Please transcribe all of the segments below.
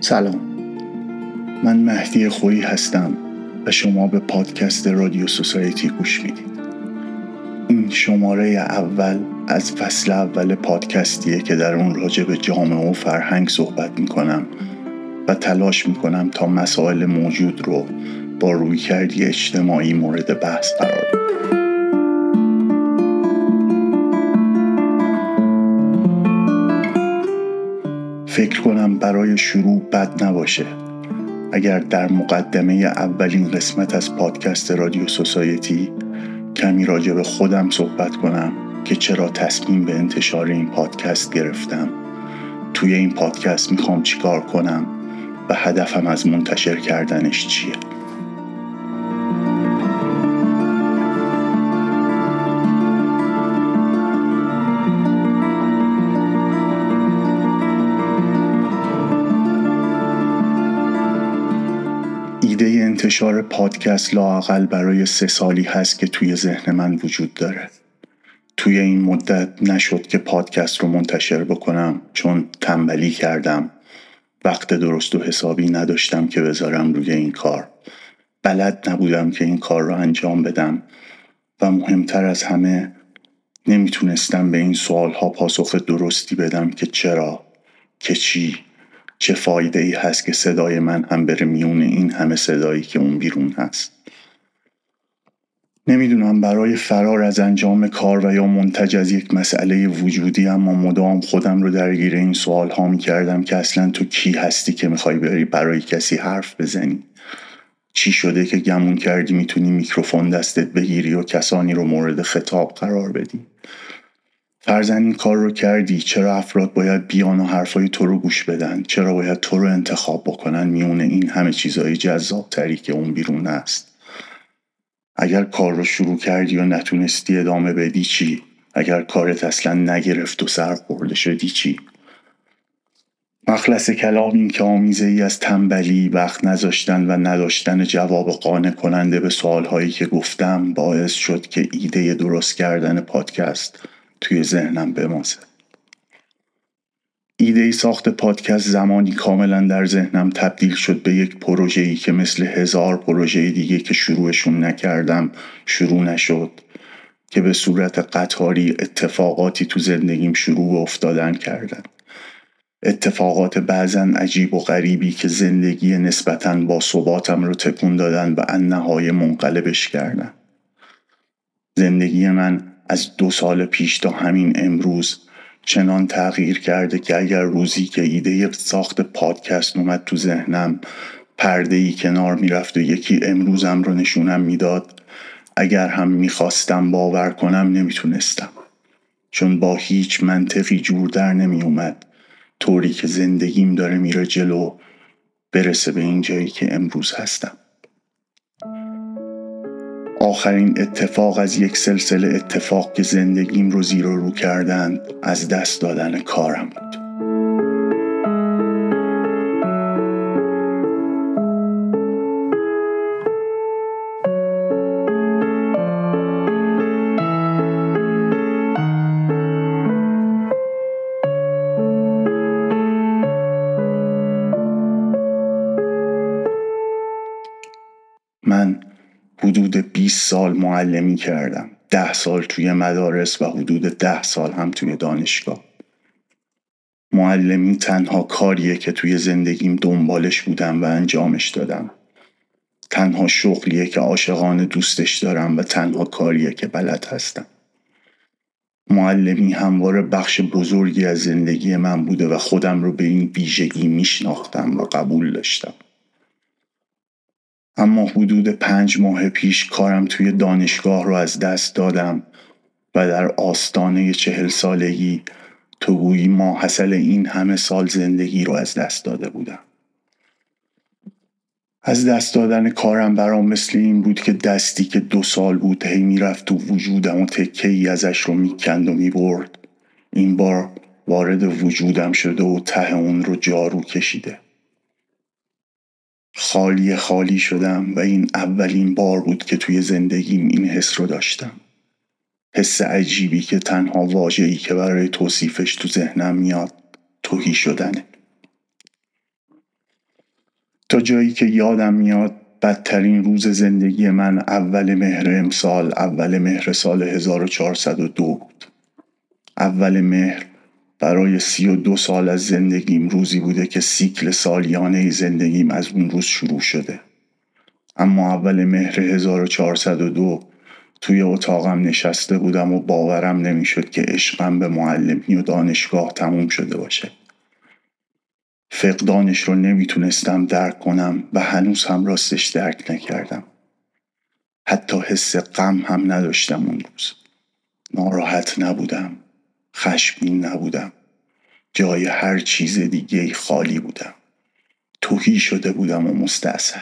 سلام. من مهدی خویی هستم و شما به پادکست رادیو سوسایتی گوش می‌دید. این شماره اول از فصل اول پادکستیه که در اون راجع به جامعه و فرهنگ صحبت می‌کنم. و تلاش می‌کنم تا مسائل موجود رو با رویکردی اجتماعی مورد بحث قرار بدم. فکر کنم برای شروع بد نباشه. اگر در مقدمه اولین قسمت از پادکست رادیو سوسایتی کمی راجع به خودم صحبت کنم که چرا تصمیم به انتشار این پادکست گرفتم توی این پادکست می‌خوام چیکار کنم؟ و هدفم از منتشر کردنش چیه؟ ایده انتشار پادکست لاقل برای سه سالی هست که توی ذهن من وجود داره. توی این مدت نشد که پادکست رو منتشر بکنم چون تنبلی کردم. وقت درست و حسابی نداشتم که بذارم روی این کار. بلد نبودم که این کار رو انجام بدم و مهمتر از همه نمی‌تونستم به این سوال ها پاسخ درستی بدم که چرا که چی چه فایده ای هست که صدای من هم بره میون این همه صدایی که اون بیرون هست. نمی‌دونم برای فرار از انجام کار و یا منتج از یک مسئله وجودی اما مدام خودم رو درگیر این سوال ها می کردم که اصلا تو کی هستی که می‌خوای بری برای کسی حرف بزنی؟ چی شده که گمون کردی می‌تونی میکروفون دستت بگیری و کسانی رو مورد خطاب قرار بدی؟ فرزن این کار رو کردی چرا افراد باید بیان و حرفای تو رو گوش بدن؟ چرا باید تو رو انتخاب بکنن؟ میون این همه چیزهای جذاب تری که اون بیرون است. اگر کار رو شروع کردی و نتونستی ادامه بدی چی؟ اگر کارت اصلا نگرفت و سر خورده شدی چی؟ مخلص کلام این که آمیزه ای از تنبلی وقت نذاشتن و نداشتن جواب قانع کننده به سوالهایی که گفتم باعث شد که ایده درست کردن پادکست توی ذهنم بماسه ایده ساخت پادکست زمانی کاملا در ذهنم تبدیل شد به یک ای که مثل هزار پروژه دیگه که شروعشون نکردم شروع نشد که به صورت قطاری اتفاقاتی تو زندگیم شروع افتادن کردن. اتفاقات بعضا عجیب و غریبی که زندگی نسبتا با ثباتم رو تکون دادن و انهای منقلبش کردن. زندگی من از دو سال پیش تا همین امروز چنان تغییر کرده که اگر روزی که ایده ساخت پادکست اومد تو ذهنم پرده ای کنار می‌رفت و یکی امروزم رو نشونم می‌داد اگر هم می‌خواستم باور کنم نمی‌تونستم. چون با هیچ منطقی جور در نمی اومد طوری که زندگیم داره میره جلو برسه به این جایی که امروز هستم. آخرین اتفاق از یک سلسله اتفاق که زندگیم رو زیر و رو کردند از دست دادن کارم بود. 20 سال معلمی کردم. ده سال توی مدارس و حدود ده سال هم توی دانشگاه. معلمی تنها کاریه که توی زندگیم دنبالش بودم و انجامش دادم. تنها شغلیه که عاشقانه دوستش دارم و تنها کاریه که بلد هستم. معلمی همواره بخش بزرگی از زندگی من بوده و خودم رو به این ویژگی میشناختم و قبول داشتم. اما حدود پنج ماه پیش کارم توی دانشگاه رو از دست دادم و در آستانه چهل سالگی تو گویی ماحصل این همه سال زندگی رو از دست داده بودم. از دست دادن کارم برام مثل این بود که دستی که دو سال بود هی می‌رفت تو وجودم و تکه ای ازش رو می‌کند و می‌برد. این بار وارد وجودم شده و ته اون رو جارو کشیده. خالی خالی شدم و این اولین بار بود که توی زندگیم این حس رو داشتم. حس عجیبی که تنها واجهی که برای توصیفش تو ذهنم میاد توهی شدنه. تا جایی که یادم میاد بدترین روز زندگی من اول مهر امسال اول مهر سال 1402 بود. اول مهر برای سی و دو سال از زندگیم روزی بوده که سیکل سالیانه زندگیم از اون روز شروع شده. اما اول مهر 1402 توی اتاقم نشسته بودم و باورم نمی‌شد که عشقم به معلمی و دانشگاه تموم شده باشه. فقدانش رو نمی‌تونستم درک کنم و هنوز هم راستش درک نکردم. حتی حس غم هم نداشتم اون روز. ناراحت نبودم. خشمگین نبودم. جای هر چیز دیگه خالی بودم. توهی شده بودم و مستاصل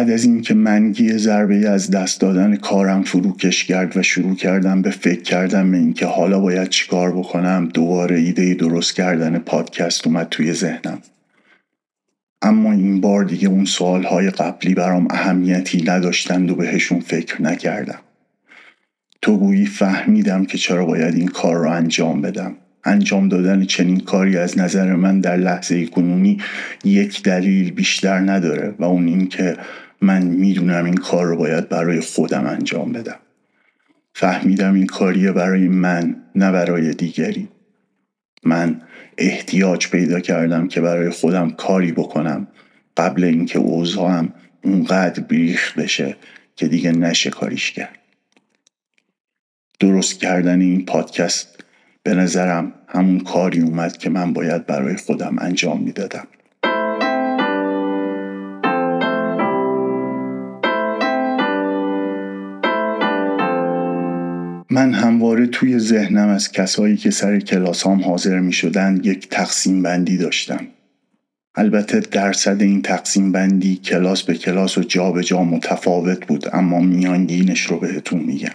بعد از اینکه منگی ضربه از دست دادن کارم فروکش کرد و شروع کردم به فکر کردن به اینکه حالا باید چیکار بکنم دوباره ایده درست کردن پادکست اومد توی ذهنم. اما این بار دیگه اون سوالهای قبلی برام اهمیتی نداشتند و بهشون فکر نکردم. تو گویی فهمیدم که چرا باید این کار رو انجام بدم. انجام دادن چنین کاری از نظر من در لحظه کنونی یک دلیل بیشتر نداره و اون این که من می‌دونم این کار رو باید برای خودم انجام بدم. فهمیدم این کاریه برای من نه برای دیگری. من احتیاج پیدا کردم که برای خودم کاری بکنم. قبل اینکه اوضاعم اونقدر بیریخ بشه که دیگه نشه کاریش کرد. درست کردن این پادکست به نظرم همون کاری اومد که من باید برای خودم انجام می‌دادم. من همواره توی ذهنم از کسایی که سر کلاسام حاضر می شدن یک تقسیم بندی داشتم. البته درصد این تقسیم بندی کلاس به کلاس و جا به جا متفاوت بود اما میانگینش رو بهتون میگم.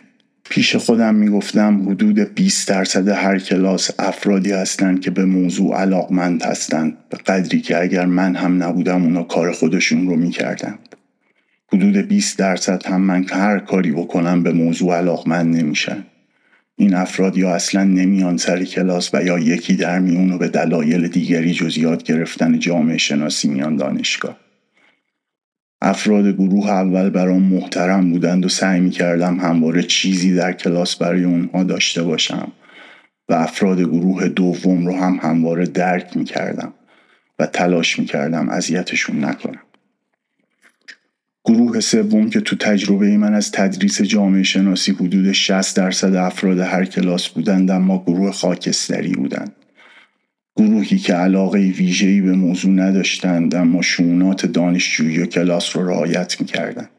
پیش خودم می‌گفتم حدود 20 درصد هر کلاس افرادی هستند که به موضوع علاقمند هستند به قدری که اگر من هم نبودم اونا کار خودشون رو می‌کردند حدود 20 درصد هم من هر کاری بکنم به موضوع علاقمند نمیشن این افراد یا اصلا نمیان سر کلاس و یا یکی در میون و به دلایل دیگری جز یاد گرفتن جامعه شناسی میان دانشگاه افراد گروه اول برام محترم بودند و سعی می کردم همواره چیزی در کلاس برای اونها داشته باشم و افراد گروه دوم رو هم همواره درک می کردم و تلاش می کردم اذیتشون نکنم. گروه سوم که تو تجربه من از تدریس جامعه شناسی حدود 60 درصد افراد هر کلاس بودند اما گروه خاکستری بودند. گروهی که علاقه ویژه‌ای به موضوع نداشتند اما شونات دانشجویی و کلاس رو رعایت می‌کردند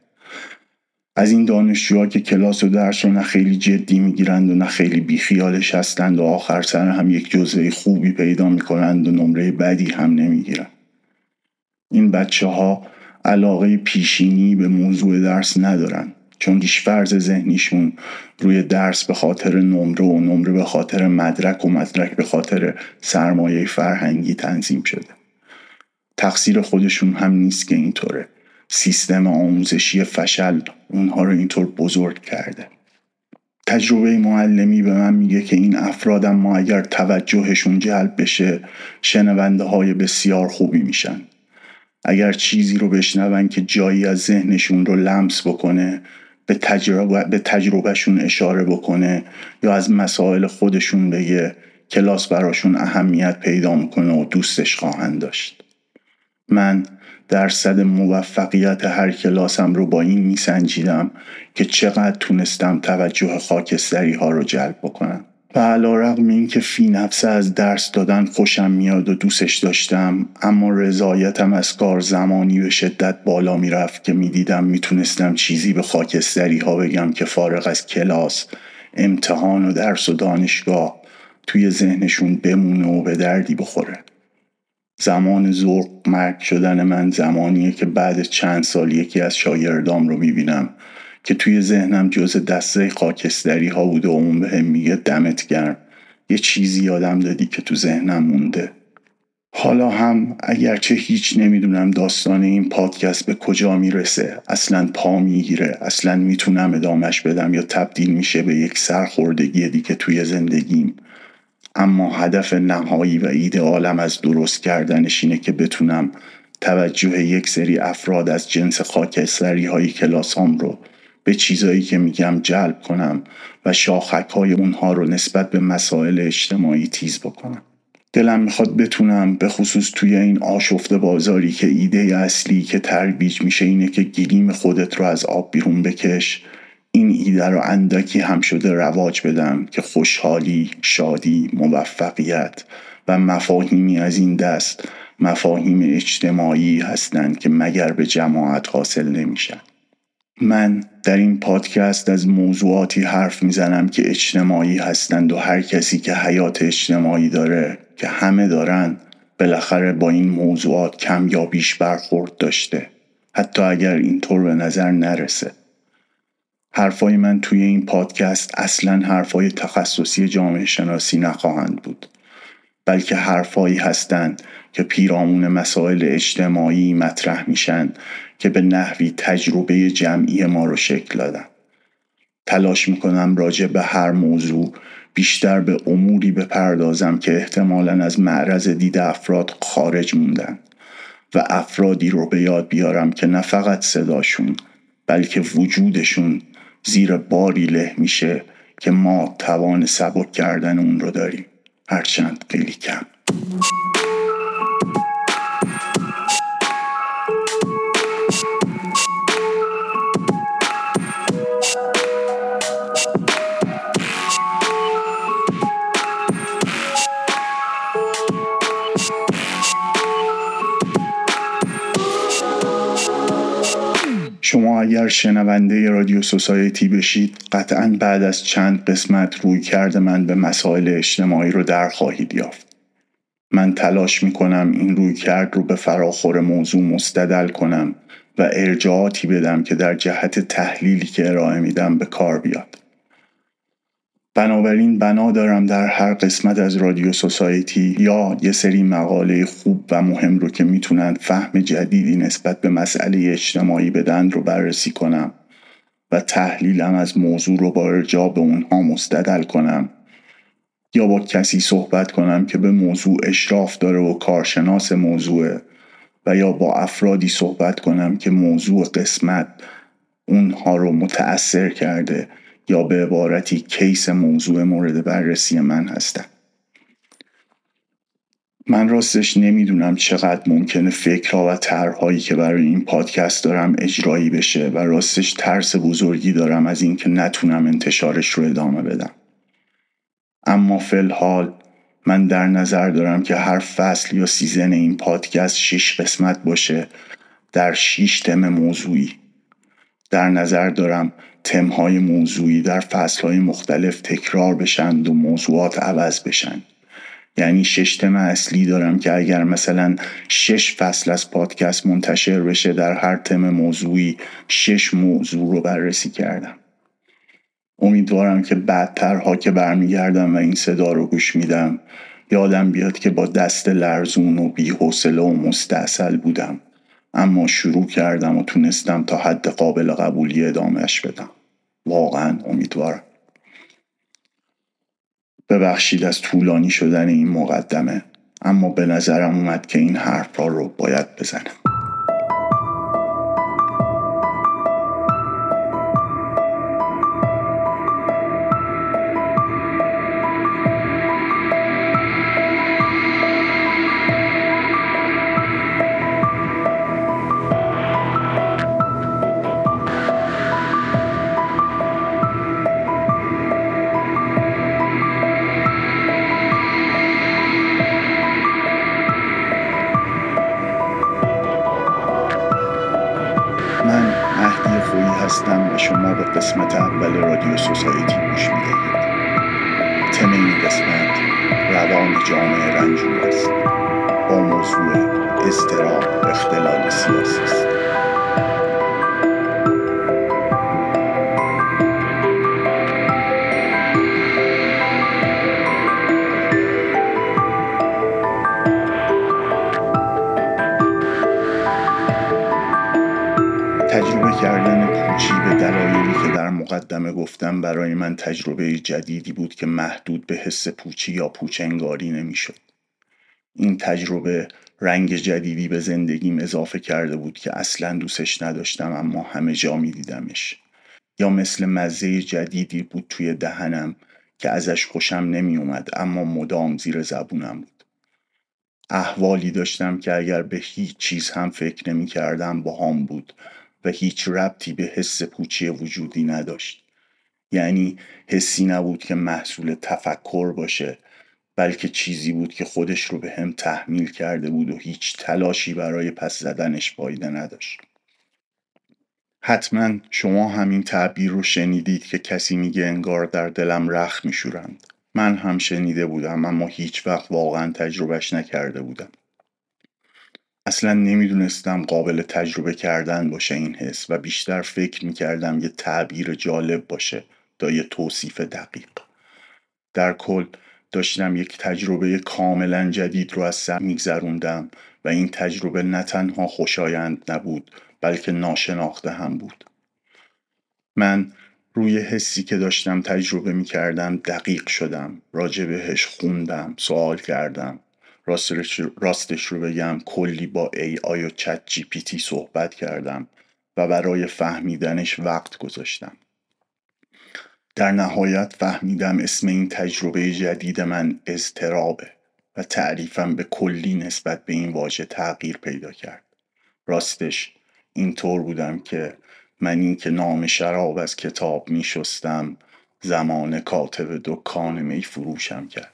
از این دانشجوها که کلاس و درس رو نه خیلی جدی می‌گیرند و نه خیلی بیخیالش هستند و آخر سر هم یک جزوه خوبی پیدا می‌کنند و نمره بدی هم نمی‌گیرند این بچه ها علاقه پیشینی به موضوع درس ندارند چون فرض ذهنیشون روی درس به خاطر نمره و نمره به خاطر مدرک و مدرک به خاطر سرمایه فرهنگی تنظیم شده. تقصیر خودشون هم نیست که اینطوره. سیستم آموزشی فشل اونها رو اینطور بزرگ کرده. تجربه معلمی به من میگه که این افراد ما اگر توجهشون جلب بشه شنونده های بسیار خوبی میشن. اگر چیزی رو بشنون که جایی از ذهنشون رو لمس بکنه به, تجربه به تجربهشون اشاره بکنه یا از مسائل خودشون بگه کلاس براشون اهمیت پیدا می‌کنه و دوستش خواهند داشت. من درصد موفقیت هر کلاسم رو با این میسنجیدم که چقدر تونستم توجه خاکستری ها رو جلب بکنم. و علا رقم این که فی نفسه از درس دادن خوشم میاد و دوستش داشتم اما رضایتم از کار زمانی به شدت بالا می‌رفت که می‌دیدم می‌تونستم چیزی به خاکستری ها بگم که فارغ از کلاس امتحان و درس و دانشگاه توی ذهنشون بمونه و به دردی بخوره. زمان زرق مرگ شدن من زمانیه که بعد چند سال یکی از شاگردام رو می‌بینم. که توی ذهنم جز دسته خاکستری ها بوده و اون به هم میگه دمت گرم. یه چیزی یادم دادی که تو ذهنم مونده. حالا هم اگرچه هیچ نمی‌دونم داستان این پادکست به کجا می‌رسه اصلا پا می‌گیره اصلا می‌تونم ادامش بدم یا تبدیل میشه به یک سرخوردگی دیگه توی زندگیم. اما هدف نهایی و ایدئالم از درست کردنش اینه که بتونم توجه یک سری افراد از جنس خاکستری های کلاسام رو به چیزایی که میگم جلب کنم و شاخک های اونها رو نسبت به مسائل اجتماعی تیز بکنم دلم می‌خواد بتونم به خصوص توی این آشفته بازاری که ایده اصلی که ترویج میشه اینه که گلیم خودت رو از آب بیرون بکش این ایده رو اندکی هم شده رواج بدم که خوشحالی، شادی، موفقیت و مفاهیمی از این دست مفاهیم اجتماعی هستند که مگر به جماعت حاصل نمیشن. من در این پادکست از موضوعاتی حرف می‌زنم که اجتماعی هستند و هر کسی که حیات اجتماعی داره که همه دارن بالاخره با این موضوعات کم یا بیش برخورد داشته. حتی اگر اینطور به نظر نرسه. حرفای من توی این پادکست اصلا حرفای تخصصی جامعه شناسی نخواهند بود بلکه حرفایی هستند که پیرامون مسائل اجتماعی مطرح میشن که به نحوی تجربه جمعی ما رو شکل دادن. تلاش می‌کنم راجع به هر موضوع بیشتر به اموری بپردازم که احتمالا از معرض دید افراد خارج موندن و افرادی رو به یاد بیارم که نه فقط صداشون بلکه وجودشون زیر باری له میشه که ما توان سبک کردن اون رو داریم. هرچند خیلی کم. اگر شنونده رادیو سوسایتی بشید قطعا بعد از چند قسمت روی کرده من به مسائل اجتماعی رو در خواهید یافت. من تلاش می کنم این روی کرد رو به فراخور موضوع مستدل کنم و ارجاعاتی بدم که در جهت تحلیلی که ارائه میدم به کار بیاد. بنابراین بنا دارم در هر قسمت از رادیو سوسایتی یا یه سری مقاله خوب و مهم رو که می‌تونن فهم جدیدی نسبت به مسئله اجتماعی بدن رو بررسی کنم و تحلیلم از موضوع رو با ارجاع به اونها مستدل کنم یا با کسی صحبت کنم که به موضوع اشراف داره و کارشناس موضوعه و یا با افرادی صحبت کنم که موضوع قسمت اونها رو متأثر کرده. یا به عبارتی کیس موضوع مورد بررسی من هستن من راستش نمی‌دونم چقدر ممکنه فکرها و طرحهایی که برای این پادکست دارم اجرایی بشه و راستش ترس بزرگی دارم از اینکه نتونم انتشارش رو ادامه بدم. اما فلحال من در نظر دارم که هر فصل یا سیزن این پادکست شش قسمت باشه در شیش تم موضوعی. در نظر دارم تمهای موضوعی در فصلهای مختلف تکرار بشند و موضوعات عوض بشن. یعنی شش تم اصلی دارم که اگر مثلا شش فصل از پادکست منتشر بشه در هر تم موضوعی شش موضوع رو بررسی کردم. امیدوارم که بعدترها که برمیگردم و این صدا رو گوش میدم یادم بیاد که با دست لرزون و بیحوصله و مستاصل بودم. اما شروع کردم و تونستم تا حد قابل قبولی ادامهش بدم. واقعا امیدوارم. ببخشید از طولانی شدن این مقدمه اما به نظرم اومد که این حرف رو باید بزنم. گفتم برای من تجربه جدیدی بود که محدود به حس پوچی یا پوچنگاری نمی‌شد. این تجربه رنگ جدیدی به زندگیم اضافه کرده بود که اصلا دوستش نداشتم اما همه جا می دیدمش. یا مثل مزه جدیدی بود توی دهنم که ازش خوشم نمی اومد اما مدام زیر زبونم بود. احوالی داشتم که اگر به هیچ چیز هم فکر نمی کردم با هم بود و هیچ ربطی به حس پوچی وجودی نداشت یعنی حسی نبود که محصول تفکر باشه بلکه چیزی بود که خودش رو به هم تحمیل کرده بود و هیچ تلاشی برای پس زدنش فایده نداشت. حتما شما همین تعبیر رو شنیدید که کسی میگه انگار در دلم رخ میشورند. من هم شنیده بودم اما هیچ وقت واقعا تجربهش نکرده بودم. اصلا نمی‌دونستم قابل تجربه کردن باشه این حس و بیشتر فکر می‌کردم یه تعبیر جالب باشه. یه توصیف دقیق. در کل داشتم یک تجربه کاملا جدید رو از سر میگذروندم و این تجربه نه تنها خوشایند نبود بلکه ناشناخته هم بود. من روی حسی که داشتم تجربه می کردم دقیق شدم راجع بهش خوندم سوال کردم. راستش رو بگم کلی با ای آی و چت جی پی تی صحبت کردم و برای فهمیدنش وقت گذاشتم. در نهایت فهمیدم اسم این تجربه جدید من اضطرابه و تعریفم به کلی نسبت به این واژه تغییر پیدا کرد. راستش اینطور بودم که من این که نام شراب از کتاب می شستم زمان کاتب دکان می فروشم کرد.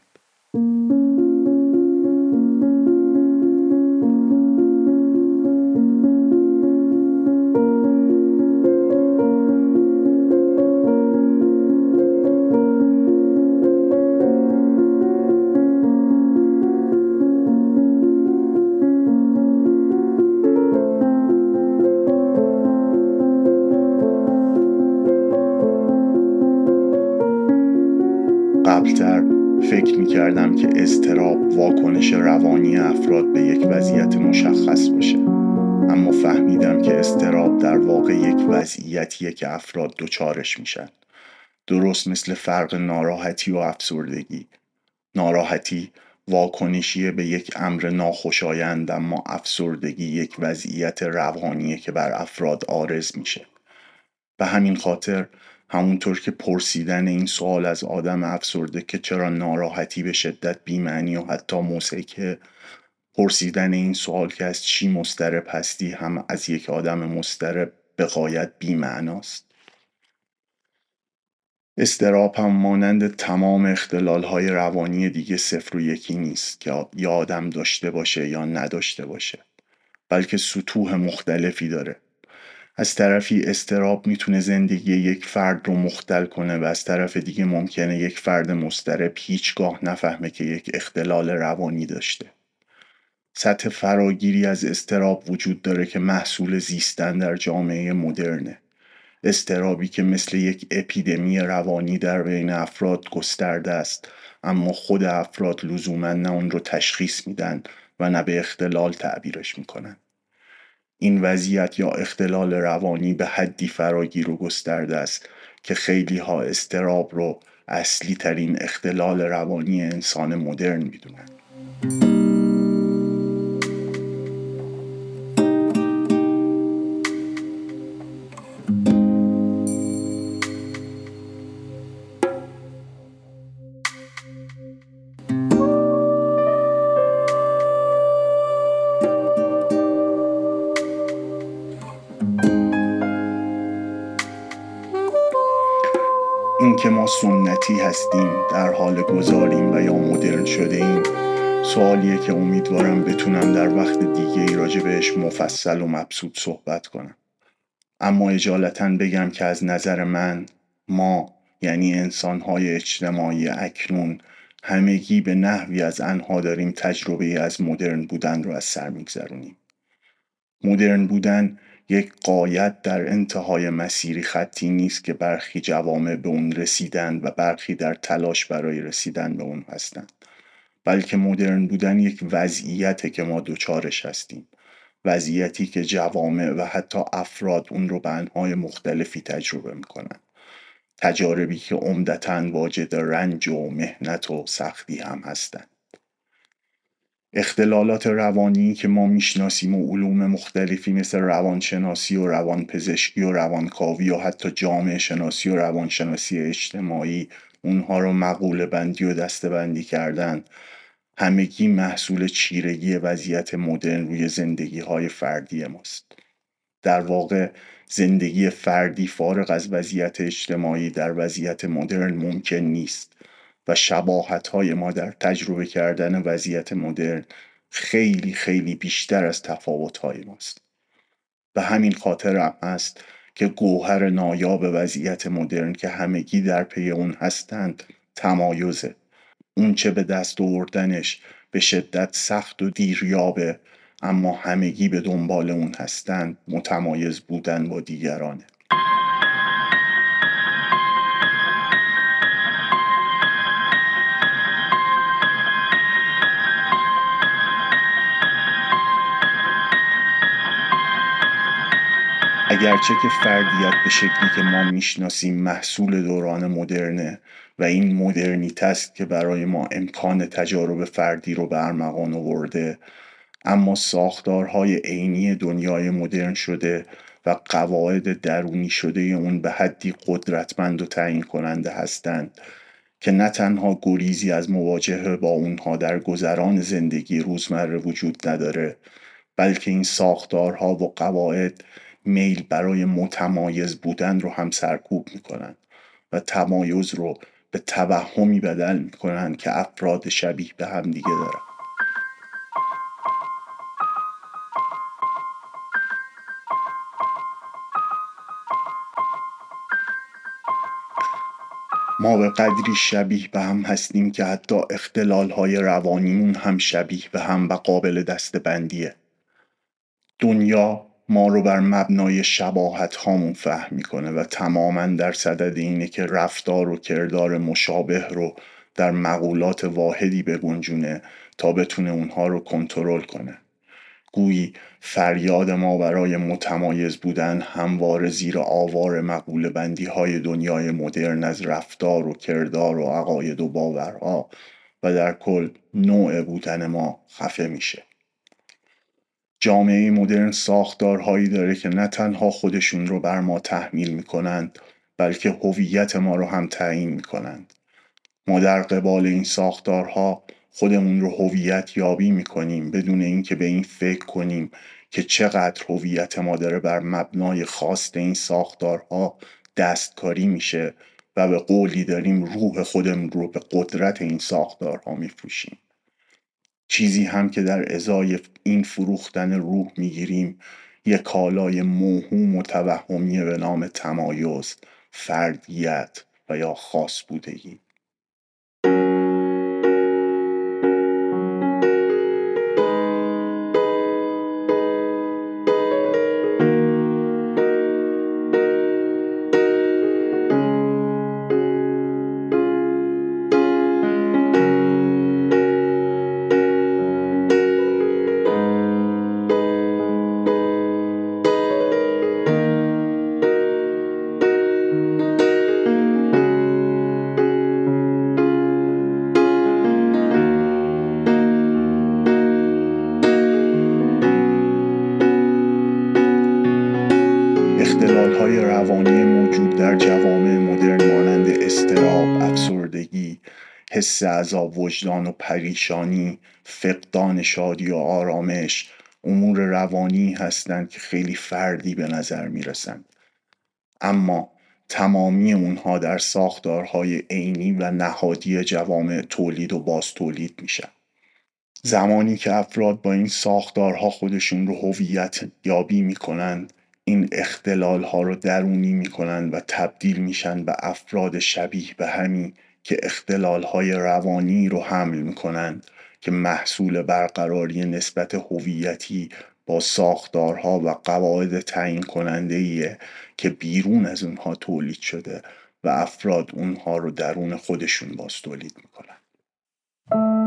کردم که اضطراب واکنش روانی افراد به یک وضعیت مشخص باشه. اما فهمیدم که اضطراب در واقع یک وضعیتیه که افراد دچارش میشن. درست مثل فرق ناراحتی و افسردگی. ناراحتی واکنشیه به یک امر ناخوشایند اما افسردگی یک وضعیت روانیه که بر افراد آرز میشه. به همین خاطر همونطور که پرسیدن این سوال از آدم افسرده که چرا ناراحتی به شدت بیمعنی و حتی موسیقه پرسیدن این سوال که از چی مسترب هستی هم از یک آدم مسترب به غایت بیمعناست. استراب هم مانند تمام اختلال های روانی دیگه صفر و یکی نیست که یا آدم داشته باشه یا نداشته باشه بلکه سطوح مختلفی داره. از طرفی استراب می‌تونه زندگی یک فرد رو مختل کنه و از طرف دیگه ممکنه یک فرد مسترب هیچگاه نفهمه که یک اختلال روانی داشته. سطح فراگیری از استراب وجود داره که محصول زیستن در جامعه مدرنه. استرابی که مثل یک اپیدمی روانی در بین افراد گسترده است اما خود افراد لزوما نه اون رو تشخیص میدن و نه به اختلال تعبیرش می‌کنن. این وضعیت یا اختلال روانی به حدی فراگیر و گسترده است که خیلی ها استراب رو اصلی ترین اختلال روانی انسان مدرن می‌دونن. هستیم در حال گذاریم و یا مدرن شده ایم سوالیه که امیدوارم بتونم در وقت دیگه ای راجع بهش مفصل و مبسوط صحبت کنم. اما اجالتا بگم که از نظر من ما یعنی انسانهای اجتماعی اکنون همگی به نحوی از انها داریم تجربه از مدرن بودن رو از سر میگذرونیم. مدرن بودن یک قایت در انتهای مسیری خطی نیست که برخی جوامع به اون رسیدند و برخی در تلاش برای رسیدن به اون هستند. بلکه مدرن بودن یک وضعیته که ما دوچارش هستیم. وضعیتی که جوامع و حتی افراد اون رو به انهای مختلفی تجربه می‌کنن تجاربی که عمدتا واجد رنج و مهنت و سختی هم هستند. اختلالات روانی که ما می‌شناسیم و علوم مختلفی مثل روانشناسی و روانپزشکی و روانکاوی و حتی جامعه شناسی و روانشناسی اجتماعی اونها رو مقوله بندی و دسته بندی کردن. همگی محصول چیرگی وضعیت مدرن روی زندگی های فردی ماست. در واقع زندگی فردی فارغ از وضعیت اجتماعی در وضعیت مدرن ممکن نیست. و شباهت های ما در تجربه کردن وضعیت مدرن خیلی خیلی بیشتر از تفاوت های ماست. به همین خاطر هم هست که گوهر نایاب وضعیت مدرن که همگی در پی اون هستند تمایزه. اون چه به دست آوردنش به شدت سخت و دیریابه اما همگی به دنبال اون هستند متمایز بودن با دیگرانه. اگرچه که فردیت به شکلی که ما می‌شناسیم محصول دوران مدرنه و این مدرنیت است که برای ما امکان تجارب فردی رو به ارمغان آورده اما ساختارهای عینی دنیای مدرن شده و قواعد درونی شده اون به حدی قدرتمند و تعیین کننده هستند که نه تنها گریزی از مواجهه با اونها در گذران زندگی روزمره وجود نداره بلکه این ساختارها و قواعد میل برای متمایز بودن رو هم سرکوب می‌کنن و تمایز رو به توهمی بدل می‌کنن که افراد شبیه به هم دیگه دارن. ما به قدری شبیه به هم هستیم که حتی اختلال های روانیمون هم شبیه به هم و قابل دستبندیه. دنیا ما رو بر مبنای شباهت هامون فهم می‌کنه و تماما در صدد اینه که رفتار و کردار مشابه رو در مقولات واحدی بگنجونه تا بتونه اونها رو کنترل کنه. گویی فریاد ما برای متمایز بودن همواره زیر آوار مقوله بندی های دنیای مدرن از رفتار و کردار و عقاید و باورها و در کل نوع بودن ما خفه میشه. جامعه مدرن ساختارهایی داره که نه تنها خودشون رو بر ما تحمیل می‌کنند بلکه هویت ما رو هم تعیین می‌کنند. ما در قبال این ساختارها خودمون رو هویت یابی می‌کنیم بدون اینکه به این فکر کنیم که چقدر هویت ما داره بر مبنای خواست این ساختارها دستکاری میشه و به قولی داریم روح خودمون رو به قدرت این ساختارها میفروشیم. چیزی هم که در ازای این فروختن روح می‌گیریم یک کالای موهوم و توهمی به نام تمایز فردیت و یا خاص بودگی. حس عذاب وجدان و پریشانی، فقدان شادی و آرامش امور روانی هستند که خیلی فردی به نظر می‌رسند. اما تمامی اونها در ساختارهای عینی و نهادی جوامع تولید و باز تولید میشن. زمانی که افراد با این ساختارها خودشون رو هویت یابی می‌کنند این اختلال ها رو درونی می‌کنن و تبدیل میشن به افراد شبیه به همی که اختلال های روانی رو حمل می‌کنند که محصول برقراری نسبت هویتی با ساختارها و قواعد تعیین کننده که بیرون از اونها تولید شده و افراد اونها رو درون خودشون باز تولید می‌کنن.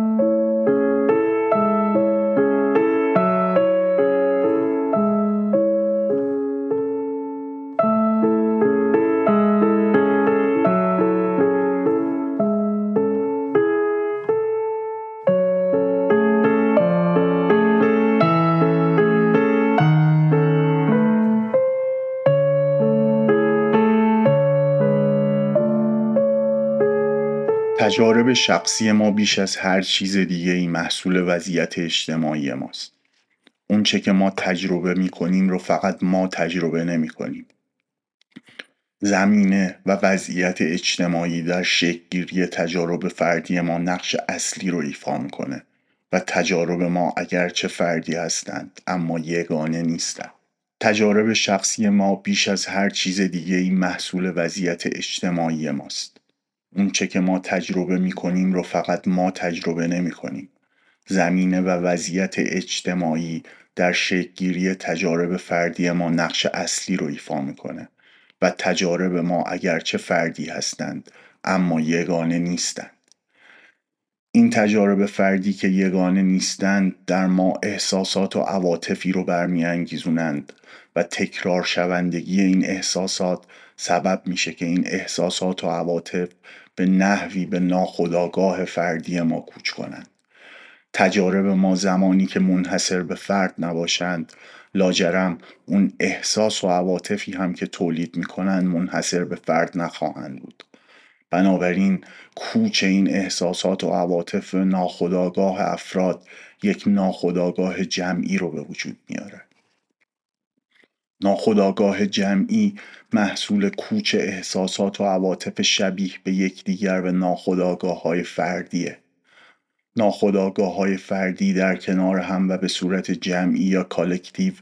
تجارب شخصی ما بیش از هر چیز دیگه ای محصول وضعیت اجتماعی ماست. اون چه که ما تجربه می کنیم رو فقط ما تجربه نمی کنیم. زمینه و وضعیت اجتماعی در شکلگیری تجارب فردی ما نقش اصلی رو ایفا می‌کنه و تجارب ما اگرچه فردی هستند اما یگانه نیستند. تجارب شخصی ما بیش از هر چیز دیگه ای محصول وضعیت اجتماعی ماست. اون چه که ما تجربه می کنیم رو فقط ما تجربه نمی کنیم. زمینه و وضعیت اجتماعی در شکلگیری تجارب فردی ما نقش اصلی رو ایفا می‌کنه و تجارب ما اگرچه فردی هستند اما یگانه نیستند. این تجارب فردی که یگانه نیستند در ما احساسات و عواطفی رو برمیانگیزونند و تکرار شوندگی این احساسات سبب میشه که این احساسات و عواطف به نحوی به ناخودآگاه فردی ما کوچ کنند. تجارب ما زمانی که منحصر به فرد نباشند لاجرم اون احساس و عواطفی هم که تولید می‌کنند منحصر به فرد نخواهند بود. بنابراین کوچ این احساسات و عواطف ناخودآگاه افراد یک ناخودآگاه جمعی رو به وجود میاره. ناخودآگاه جمعی محصول کوچ احساسات و عواطف شبیه به یکدیگر و ناخودآگاه های فردیه ناخودآگاه های فردی در کنار هم و به صورت جمعی یا collective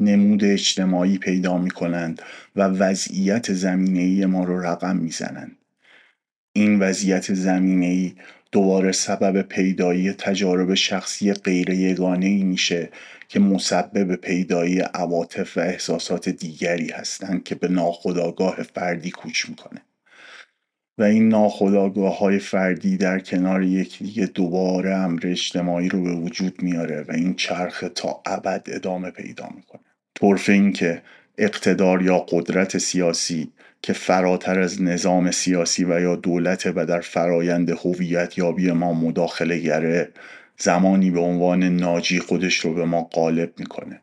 نمود اجتماعی پیدا می کنند و وضعیت زمینه ما رو رقم می زنند. این وضعیت زمینه ای دوباره سبب پیدایی تجارب شخصی غیر یگانه ای میشه که مسبب پیدایی عواطف و احساسات دیگری هستند که به ناخودآگاه فردی کوچ می‌کنه. و این ناخودآگاه های فردی در کنار یکدیگه دوباره امر اجتماعی رو به وجود میاره و این چرخ تا ابد ادامه پیدا می‌کنه. طرف این که اقتدار یا قدرت سیاسی که فراتر از نظام سیاسی و یا دولت و در فرایند هویت یابی ما مداخله گره زمانی به عنوان ناجی خودش رو به ما غالب می‌کنه.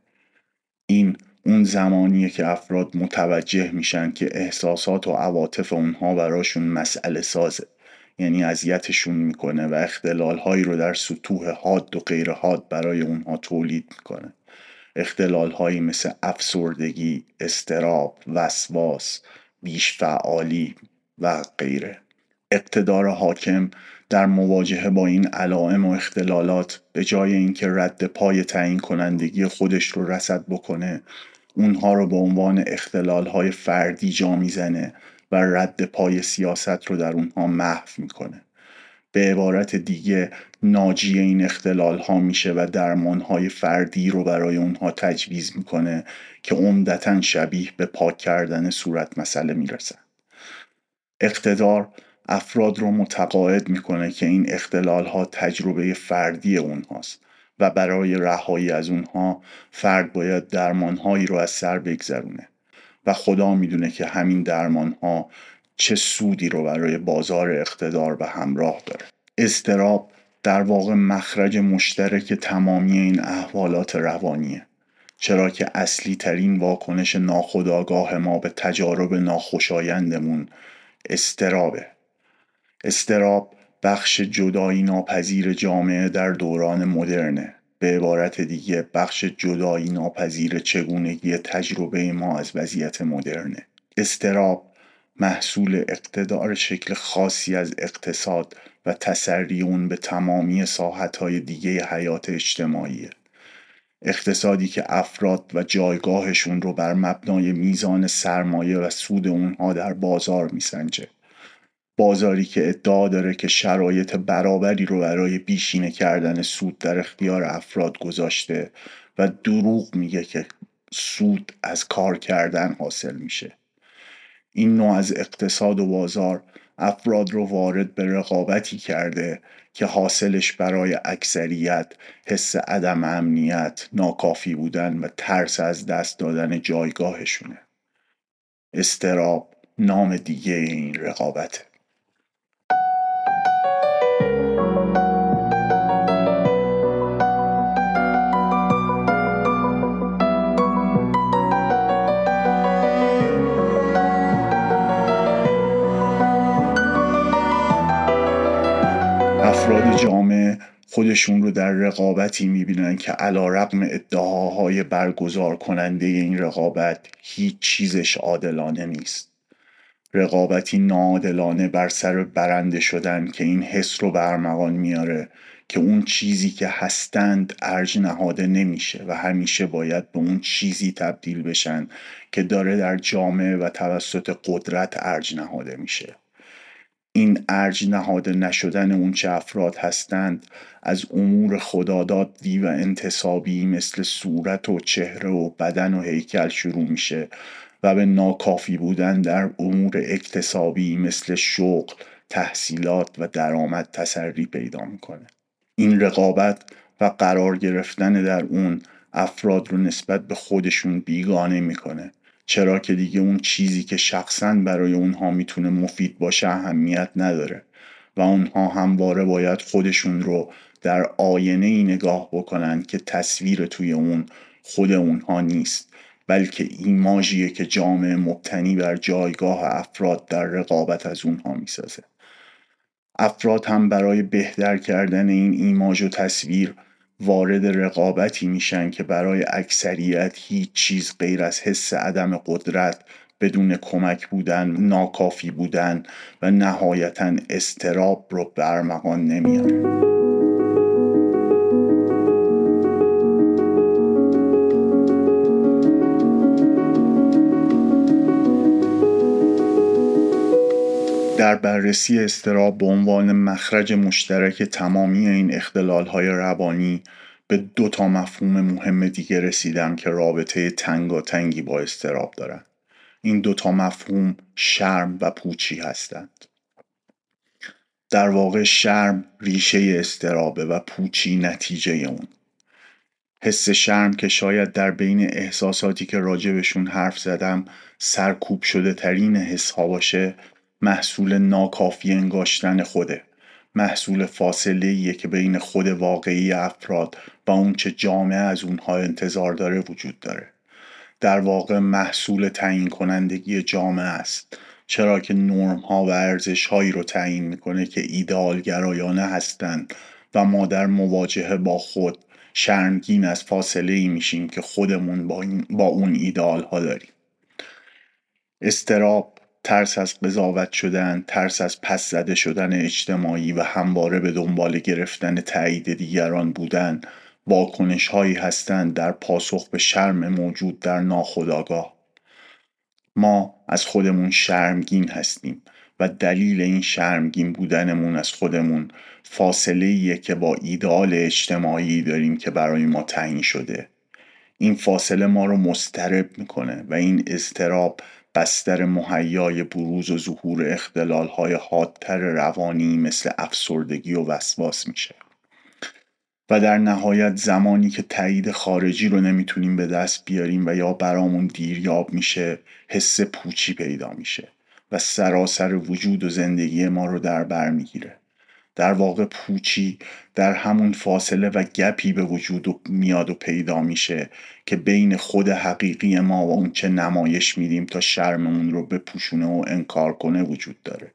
این اون زمانیه که افراد متوجه میشن که احساسات و عواطف اونها براشون مسئله سازه. یعنی اذیتشون می‌کنه و اختلال هایی رو در سطوح حاد و غیر حاد برای اونها تولید می‌کنه. اختلال هایی مثل افسردگی، استراب، وسواس، بیش فعالی و غیره. اقتدار حاکم در مواجهه با این علائم و اختلالات به جای اینکه رد پای تعیین کنندگی خودش رو رسد بکنه اونها رو به عنوان اختلال های فردی جا می‌زنه و رد پای سیاست رو در اونها محو می‌کنه. به عبارت دیگه ناجی این اختلال ها میشه و درمان های فردی رو برای اونها تجویز می‌کنه که عمدتا شبیه به پاک کردن صورت مسئله می‌رسن اقتدار افراد رو متقاعد می‌کنه که این اختلال ها تجربه فردی اونهاست و برای رهایی از اونها فرد باید درمانهایی رو از سر بگذرونه و خدا می‌دونه که همین درمان ها چه سودی رو برای بازار اقتدار به همراه داره. استراب در واقع مخرج مشترک تمامی این احوالات روانیه چرا که اصلی ترین واکنش ناخودآگاه ما به تجارب ناخوشایندمون استرابه استراب بخش جدایی ناپذیر جامعه در دوران مدرنه. به عبارت دیگه بخش جدایی ناپذیر چگونگی تجربه ما از وضعیت مدرنه. استراب محصول اقتدار شکل خاصی از اقتصاد و تسری اون به تمامی ساحتهای دیگه حیات اجتماعیه. اقتصادی که افراد و جایگاهشون رو بر مبنای میزان سرمایه و سود اونها در بازار میسنجه. بازاری که ادعا داره که شرایط برابری رو برای بیشینه کردن سود در اختیار افراد گذاشته و دروغ میگه که سود از کار کردن حاصل میشه. این نوع از اقتصاد و بازار افراد رو وارد به رقابتی کرده که حاصلش برای اکثریت حس عدم امنیت ناکافی بودن و ترس از دست دادن جایگاهشونه. استراب نام دیگه این رقابته. خودشون رو در رقابتی می‌بینن که علا رقم ادعاهای برگزار کننده این رقابت هیچ چیزش عادلانه نیست. رقابتی ناعادلانه بر سر برنده شدن که این حس رو برمغان میاره که اون چیزی که هستند ارج نهاده نمیشه و همیشه باید به اون چیزی تبدیل بشن که داره در جامعه و توسط قدرت ارج نهاده میشه. این ارج نهاده نشدن اون چه افراد هستند از امور خدادادی و انتصابی مثل صورت و چهره و بدن و هیکل شروع میشه و به ناکافی بودن در امور اکتسابی مثل شغل، تحصیلات و درآمد تسری پیدا می‌کنه. این رقابت و قرار گرفتن در اون افراد رو نسبت به خودشون بیگانه می‌کنه. چرا که دیگه اون چیزی که شخصا برای اونها می‌تونه مفید باشه اهمیت نداره و اونها همواره باید خودشون رو در آینه ای نگاه بکنن که تصویر توی اون خود اونها نیست بلکه ایماژیه که جامعه مبتنی بر جایگاه افراد در رقابت از اونها می‌سازه. افراد هم برای بهتر کردن این ایماژ و تصویر وارد رقابتی میشن که برای اکثریت هیچ چیز غیر از حس عدم قدرت بدون کمک بودن ناکافی بودن و نهایتا استراب رو برمغان نمیاره در بررسی استراب به عنوان مخرج مشترک تمامی این اختلالهای روانی به دو تا مفهوم مهم دیگه رسیدم که رابطه تنگاتنگی با استراب دارن. این دو تا مفهوم شرم و پوچی هستند. در واقع شرم ریشه استرابه و پوچی نتیجه اون. حس شرم که شاید در بین احساساتی که راجبشون حرف زدم سرکوب شده ترین حس ها باشه محصول ناکافی انگاشتن خوده. محصول فاصله ایه که بین خود واقعی افراد و اونچه جامعه از اونها انتظار داره وجود داره. در واقع محصول تعیین کنندگی جامعه است. چرا که نرم ها و ارزش هایی رو تعیین می‌کنه که ایدئال گرایانه هستند و ما در مواجهه با خود شرمگین از فاصله ای میشیم که خودمون با, با اون ایدئال ها داریم. استراب ترس از قضاوت شدن ترس از پس زده شدن اجتماعی و همواره به دنبال گرفتن تایید دیگران بودن واکنش هایی هستند در پاسخ به شرم موجود در ناخودآگاه. ما از خودمون شرمگین هستیم و دلیل این شرمگین بودنمون از خودمون فاصله ایه که با ایدئال اجتماعی داریم که برای ما تعیین شده. این فاصله ما رو مسترب می‌کنه و این اضطراب بستر مهیای بروز و ظهور اختلال های حادتر روانی مثل افسردگی و وسواس میشه. و در نهایت زمانی که تایید خارجی رو نمی‌تونیم به دست بیاریم و یا برامون دیریاب میشه حس پوچی پیدا میشه و سراسر وجود و زندگی ما رو در بر می‌گیره. در واقع پوچی در همون فاصله و گپی به وجود میاد و پیدا میشه که بین خود حقیقی ما و اون چه نمایش میدیم تا شرممون رو بپوشونه و انکار کنه وجود داره.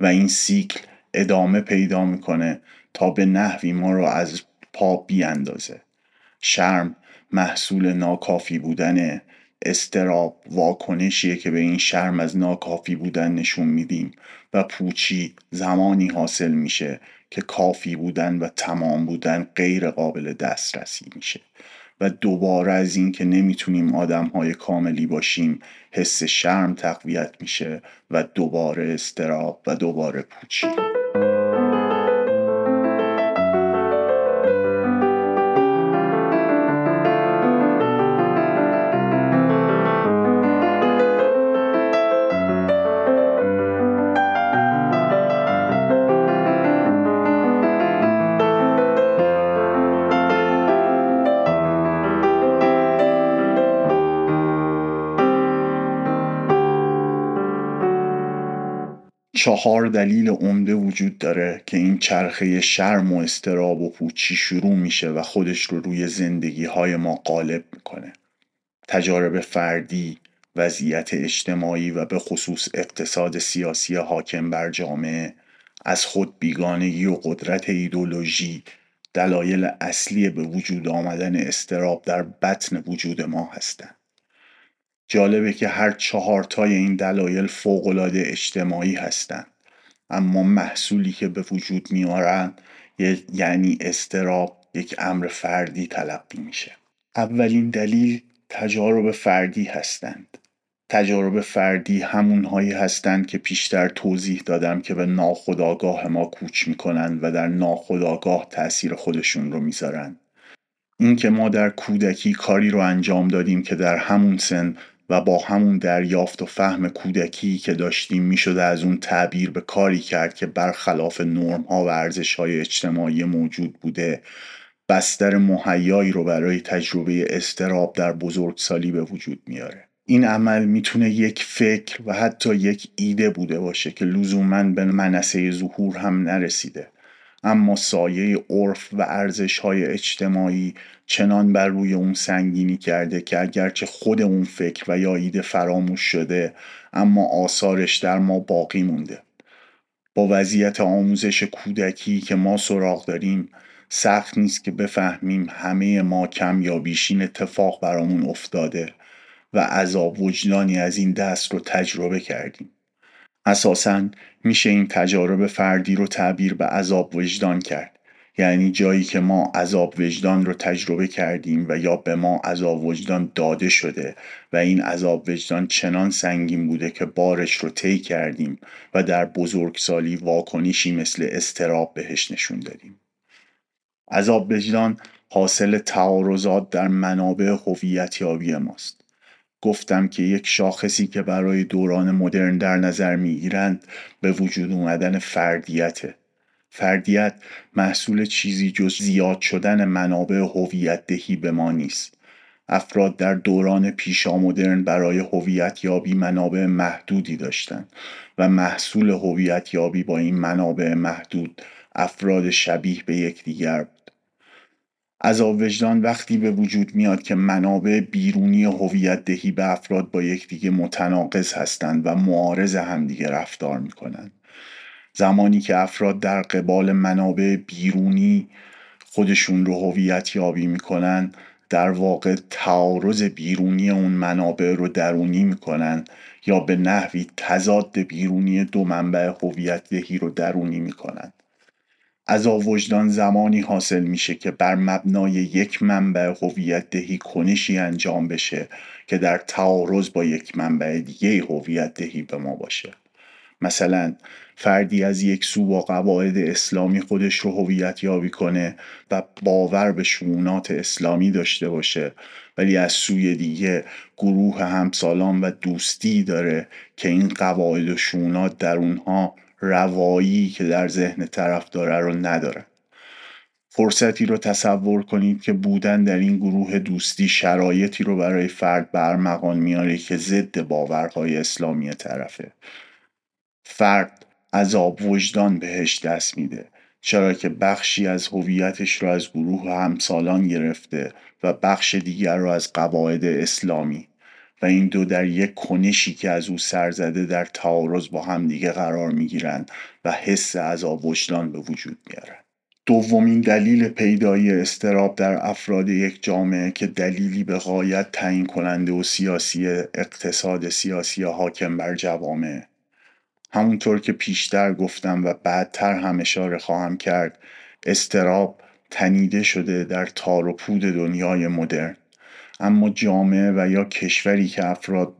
و این سیکل ادامه پیدا می‌کنه تا به نحوی ما رو از پا بیاندازه. شرم محصول ناکافی بودن استراب واکنشیه که به این شرم از ناکافی بودن نشون میدیم و پوچی زمانی حاصل میشه که کافی بودن و تمام بودن غیر قابل دسترسی میشه و دوباره از این که نمی‌تونیم آدم های کاملی باشیم حس شرم تقویت میشه و دوباره استراب و دوباره پوچی. چهار دلیل عمده وجود داره که این چرخه شرم و استراب و پوچی شروع میشه و خودش رو روی زندگی های ما غالب می‌کنه تجارب فردی، وضعیت اجتماعی و به خصوص اقتصاد سیاسی حاکم بر جامعه از خود بیگانگی و قدرت ایدولوژی دلایل اصلی به وجود آمدن استراب در بطن وجود ما هستند. جالبه که هر چهارتای این دلایل فوقالعاده اجتماعی هستند. اما محصولی که به وجود میارن یعنی استراب یک امر فردی تلقی میشه. اولین دلیل تجارب فردی هستند. تجارب فردی همونهایی هستند که پیشتر توضیح دادم که به ناخودآگاه ما کوچ می‌کنند و در ناخودآگاه تاثیر خودشون رو می‌ذارن. اینکه ما در کودکی کاری رو انجام دادیم که در همون سن و با همون دریافت و فهم کودکی که داشتیم می‌شده از اون تعبیر به کاری کرد که برخلاف نرم ها و ارزش های اجتماعی موجود بوده. بستر مهیایی رو برای تجربه استراب در بزرگسالی به وجود میاره. این عمل می‌تونه یک فکر و حتی یک ایده بوده باشه که لزوما به منصه ظهور هم نرسیده. اما سایه عرف و ارزش های اجتماعی چنان بر روی اون سنگینی کرده که اگرچه خود اون فکر و یا ایده فراموش شده اما آثارش در ما باقی مونده. با وضعیت آموزش کودکی که ما سراغ داریم سخت نیست که بفهمیم همه ما کم یا بیشین اتفاق برامون افتاده و عذاب وجدانی از این دست رو تجربه کردیم. اساسا میشه این تجارب فردی رو تعبیر به عذاب وجدان کرد. یعنی جایی که ما عذاب وجدان رو تجربه کردیم و یا به ما عذاب وجدان داده شده و این عذاب وجدان چنان سنگین بوده که بارش رو طی کردیم و در بزرگسالی واکنشی مثل استراب بهش نشون دادیم. عذاب وجدان حاصل تعارضات در منابع هویت یابی ماست. گفتم که یک شاخصی که برای دوران مدرن در نظر می‌گیرند به وجود اومدن فردیته فردیت محصول چیزی جز زیاد شدن منابع هویت دهی به ما نیست. افراد در دوران پیشا مدرن برای هویت یابی منابع محدودی داشتند و محصول هویت یابی با این منابع محدود افراد شبیه به یکدیگر عذاب وجدان وقتی به وجود میاد که منابع بیرونی هویت دهی به افراد با یکدیگه متناقض هستند و معارض همدیگه رفتار می‌کنند. زمانی که افراد در قبال منابع بیرونی خودشون رو هویت یابی می‌کنن در واقع تعارض بیرونی اون منابع رو درونی می‌کنن یا به نحوی تضاد بیرونی دو منبع هویت دهی رو درونی می‌کنن. از وجدان زمانی حاصل میشه که بر مبنای یک منبع هویت دهی کنشی انجام بشه که در تعارض با یک منبع دیگه هویت دهی به ما باشه. مثلا فردی از یک سو با قواعد اسلامی خودش رو هویت یابی کنه و باور به شعونات اسلامی داشته باشه ولی از سوی دیگه گروه همسالان و دوستی داره که این قواعد و شعونات در اونها روایی که در ذهن طرف داره رو نداره. فرصتی رو تصور کنید که بودن در این گروه دوستی شرایطی رو برای فرد برمغان میاره که ضد باورهای اسلامی طرفه. فرد عذاب وجدان بهش دست میده چرا که بخشی از هویتش رو از گروه همسالان گرفته و بخش دیگر رو از قواعد اسلامی. و این دو در یک کنشی که از او سرزده در تعارض با همدیگه قرار می‌گیرند و حس عذاب وجدان به وجود میارن دومین دلیل پیدایی استراب در افراد یک جامعه که دلیلی به غایت تعیین کننده و سیاسی اقتصاد سیاسی حاکم بر جوامع. همونطور که پیشتر گفتم و بعدتر هم اشاره خواهم کرد استراب تنیده شده در تار و پود دنیای مدرن. اما جامعه و یا کشوری که افراد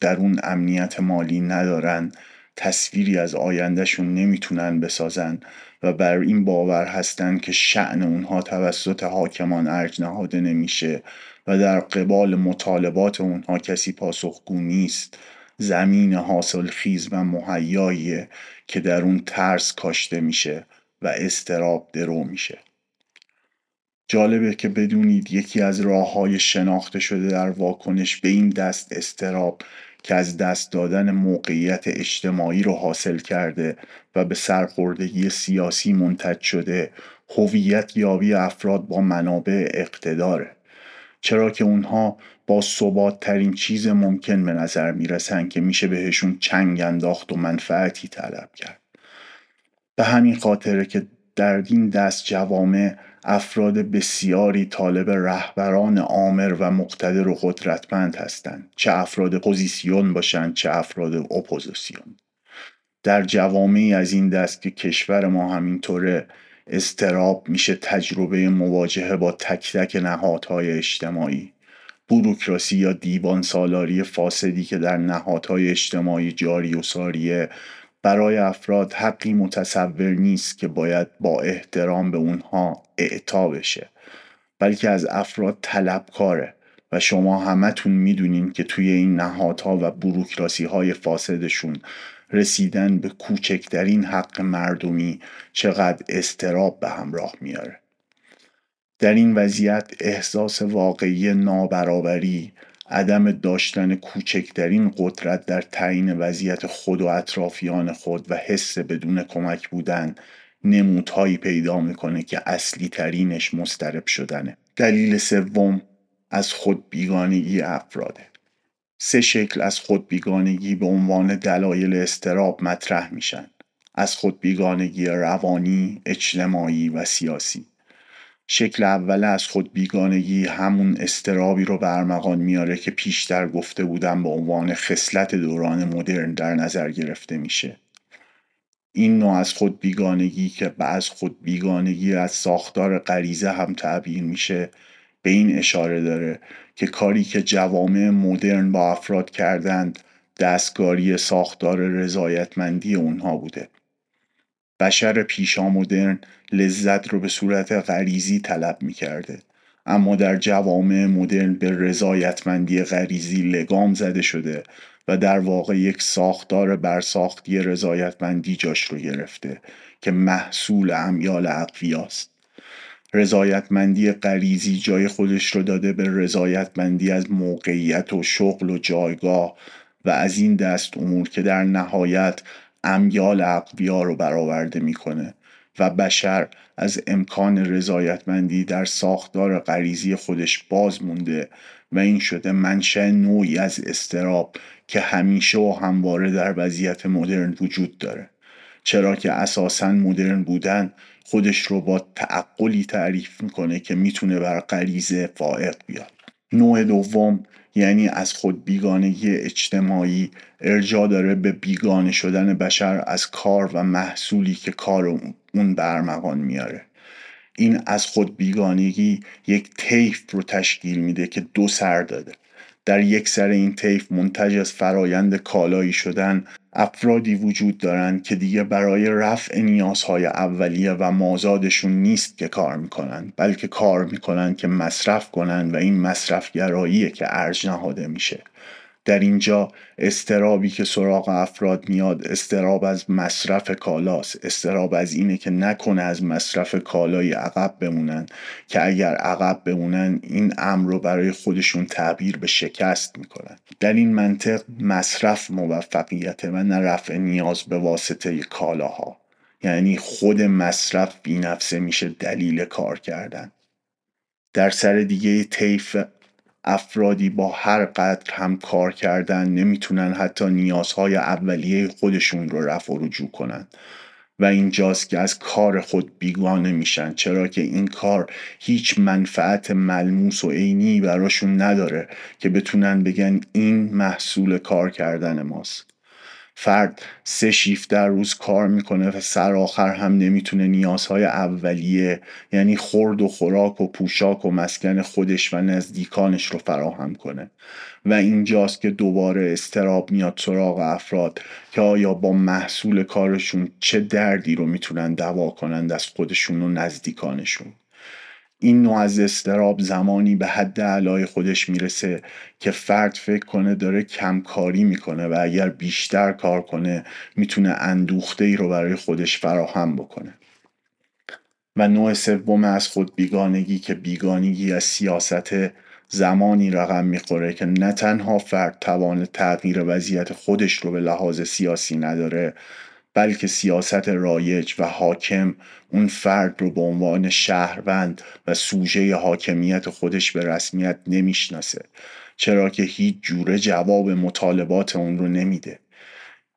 در اون امنیت مالی ندارن تصویری از آیندهشون نمی‌تونن بسازن و بر این باور هستن که شعن اونها توسط حاکمان ارج نهاده نمیشه و در قبال مطالبات اونها کسی پاسخگو نیست. زمین حاصل خیز و مهیاییه که در اون ترس کاشته میشه و استراب درو میشه. جالبه که بدونید یکی از راه های شناخته شده در واکنش به این دست استراب که از دست دادن موقعیت اجتماعی رو حاصل کرده و به سرخوردگی سیاسی منتج شده هویت یابی افراد با منابع اقتداره. چرا که اونها با ثبات ترین چیز ممکن به نظر می‌رسن که میشه بهشون چنگ انداخت و منفعتی طلب کرد. به همین خاطره که در این دست جوامع افراد بسیاری طالب رهبران آمر و مقتدر و قدرتمند هستند چه افراد پوزیسیون باشند چه افراد اپوزیسیون. در جوامعی از این دست که کشور ما همینطوره اضطراب میشه تجربه مواجهه با تک تک نهادهای اجتماعی. بوروکراسی یا دیوان سالاری فاسدی که در نهادهای اجتماعی جاری و ساریه برای افراد حقی متصور نیست که باید با احترام به اونها اعطا بشه بلکه از افراد طلبکاره و شما همتون می‌دونین که توی این نهادها و بروکراسی های فاسدشون رسیدن به کوچکترین حق مردمی چقدر استراب به همراه میاره. در این وضعیت احساس واقعی نابرابری عدم داشتن کوچکترین قدرت در تعیین وضعیت خود و اطرافیان خود و حس بدون کمک بودن نمودهایی پیدا می‌کنه که اصلی ترینش مسترب شدنه. دلیل سوم از خود بیگانگی افراده. سه شکل از خود بیگانگی به عنوان دلایل استراب مطرح میشن. از خود بیگانگی روانی، اجتماعی و سیاسی. شکل اول از خود بیگانگی همون استرابی رو برمغان میاره که پیشتر گفته بودم به عنوان خصلت دوران مدرن در نظر گرفته میشه. این نوع از خود بیگانگی که بعض خود بیگانگی از ساختار غریزه هم تعبیر میشه به این اشاره داره که کاری که جوامع مدرن با افراد کردند دستکاری ساختار رضایتمندی اونها بوده. بشر پیشا مدرن لذت رو به صورت غریزی طلب می کرده. اما در جوامع مدرن به رضایتمندی غریزی لگام زده شده و در واقع یک ساختار برساختی رضایتمندی جاش رو گرفته که محصول امیال اقویاست رضایتمندی غریزی جای خودش رو داده به رضایتمندی از موقعیت و شغل و جایگاه و از این دست امور که در نهایت امیال اقویا رو برآورده می‌کنه و بشر از امکان رضایتمندی در ساختار غریزی خودش باز مونده و این شده منشأ نوعی از استراب که همیشه و همواره در وضعیت مدرن وجود داره. چرا که اساسا مدرن بودن خودش رو با تعقلی تعریف می‌کنه که می‌تونه بر غریزه فائق بیاد. نوع دوم یعنی از خود بیگانگی اجتماعی ارجا داره به بیگانه شدن بشر از کار و محصولی که کار اون برمغان میاره. این از خود بیگانگی یک طیف رو تشکیل میده که دو سر داده. در یک سر این طیف منتج از فرایند کالایی شدن افرادی وجود دارند که دیگه برای رفع نیازهای اولیه و مازادشون نیست که کار می‌کنن بلکه کار می‌کنن که مصرف کنن و این مصرفگراییه که ارج نهاده میشه. در اینجا استرابی که سراغ افراد میاد استراب از مصرف کالاست. استراب از اینه که نکنه از مصرف کالایی عقب بمونن که اگر عقب بمونن این امر رو برای خودشون تعبیر به شکست می‌کنن. در این منطق مصرف موفقیت و نه رفع نیاز به واسطه کالاها. یعنی خود مصرف بینفسه میشه دلیل کار کردن. در سر دیگه طیف افرادی با هر قدر هم کار کردن نمی‌تونن حتی نیازهای اولیه خودشون رو رفع و رجوع کنن. و اینجاست که از کار خود بیگانه میشن چرا که این کار هیچ منفعت ملموس و عینی براشون نداره که بتونن بگن این محصول کار کردن ماست. فرد سه شیفت در روز کار می‌کنه و سر آخر هم نمی‌تونه نیازهای اولیه یعنی خورد و خوراک و پوشاک و مسکن خودش و نزدیکانش رو فراهم کنه. و اینجاست که دوباره استراب میاد سراغ افراد که آیا با محصول کارشون چه دردی رو می‌تونن دوا کنند از خودشون و نزدیکانشون. این نوع از استراب زمانی به حد علای خودش می‌رسه که فرد فکر کنه داره کمکاری می‌کنه و اگر بیشتر کار کنه می‌تونه اندوخته ای رو برای خودش فراهم بکنه. و نوع سوم از خود بیگانگی که بیگانگی از سیاست زمانی رقم می‌خوره که نه تنها فرد توان تغییر وضعیت خودش رو به لحاظ سیاسی نداره بلکه سیاست رایج و حاکم اون فرد رو به عنوان شهروند و سوژه حاکمیت خودش به رسمیت نمی‌شناسه چرا که هیچ جوره جواب مطالبات اون رو نمیده.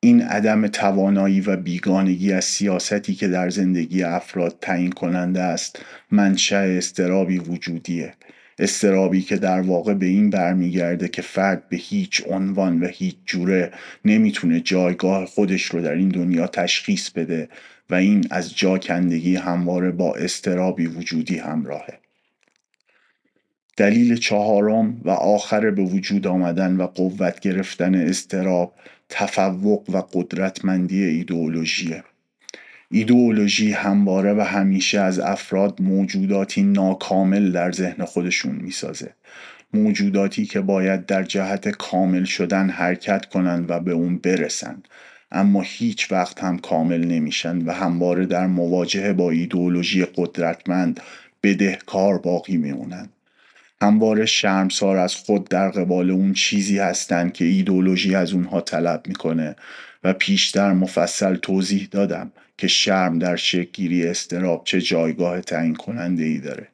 این عدم توانایی و بیگانگی از سیاستی که در زندگی افراد تعیین کننده است منشأ استرابی وجودیه. استرابی که در واقع به این برمیگرده که فرد به هیچ عنوان و هیچ جوره نمی‌تونه جایگاه خودش رو در این دنیا تشخیص بده و این از جاکندگی همواره با استرابی وجودی همراهه. دلیل چهارم و آخر به وجود آمدن و قوت گرفتن استراب تفوق و قدرتمندی ایدئولوژیه. ایدئولوژی همواره و همیشه از افراد موجوداتی ناکامل در ذهن خودشون می‌سازه. موجوداتی که باید در جهت کامل شدن حرکت کنند و به اون برسن اما هیچ وقت هم کامل نمیشن و همواره در مواجهه با ایدئولوژی قدرتمند بدهکار باقی میمونند. همواره شرمسار از خود در قبال اون چیزی هستند که ایدولوژی از اونها طلب می‌کنه و پیشتر مفصل توضیح دادم. که شرم در شکلگیری استراب چه جایگاه تعیین کننده ای داره.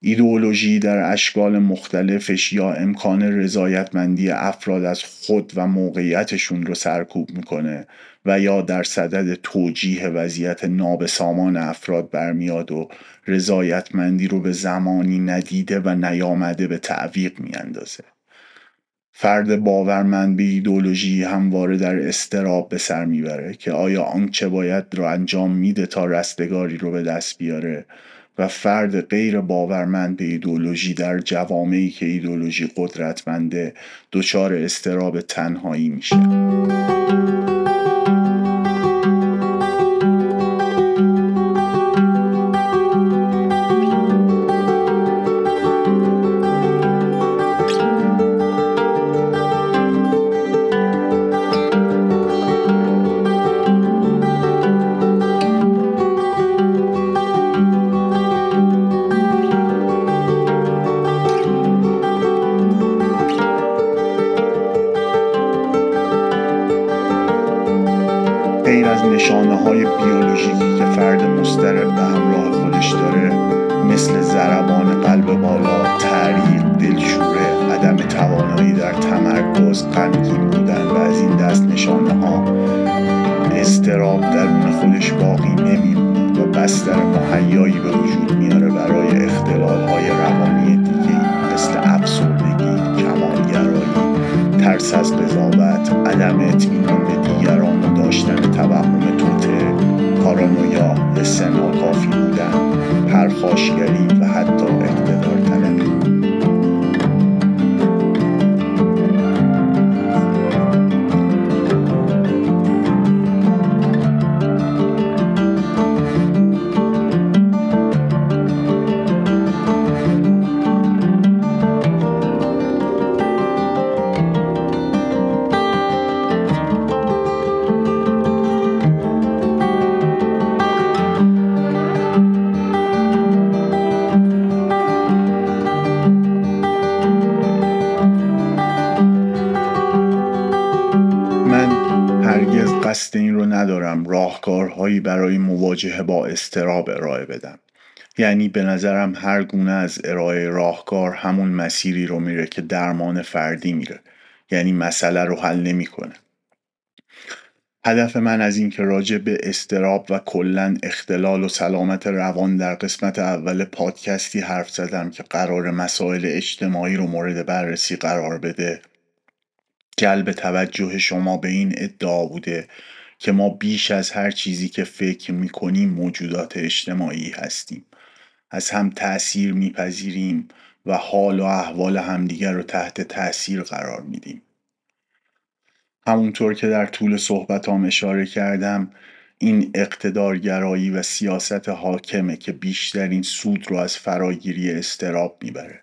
ایدئولوژی در اشکال مختلفش یا امکان رضایتمندی افراد از خود و موقعیتشون رو سرکوب می‌کنه و یا در صدد توجیه وضعیت نابسامان افراد برمیاد و رضایتمندی رو به زمانی ندیده و نیامده به تعویق میاندازه. فرد باورمند به ایدولوژی همواره در استراب به سر می‌بره که آیا آنچه باید رو انجام میده تا رستگاری رو به دست بیاره و فرد غیر باورمند به ایدولوژی در جوامعی که ایدولوژی قدرتمنده دچار استراب تنهایی میشه. پارانویا، استناکافی بودن، پرخاشگری و حتی راهکارهایی برای مواجهه با استراب ارائه بدم. یعنی به نظرم هر گونه از ارائه راهکار همون مسیری رو میره که درمان فردی میره. یعنی مسئله رو حل نمی‌کنه. هدف من از این که راجع به استراب و کلا اختلال و سلامت روان در قسمت اول پادکستی حرف زدم که قرار مسائل اجتماعی رو مورد بررسی قرار بده جلب توجه شما به این ادعا بوده که ما بیش از هر چیزی که فکر می‌کنیم موجودات اجتماعی هستیم. از هم تأثیر میپذیریم و حال و احوال همدیگر رو تحت تأثیر قرار میدیم. همونطور که در طول صحبتام اشاره کردم این اقتدارگرایی و سیاست حاکمه که بیشترین سود رو از فراگیری استراب می‌بره.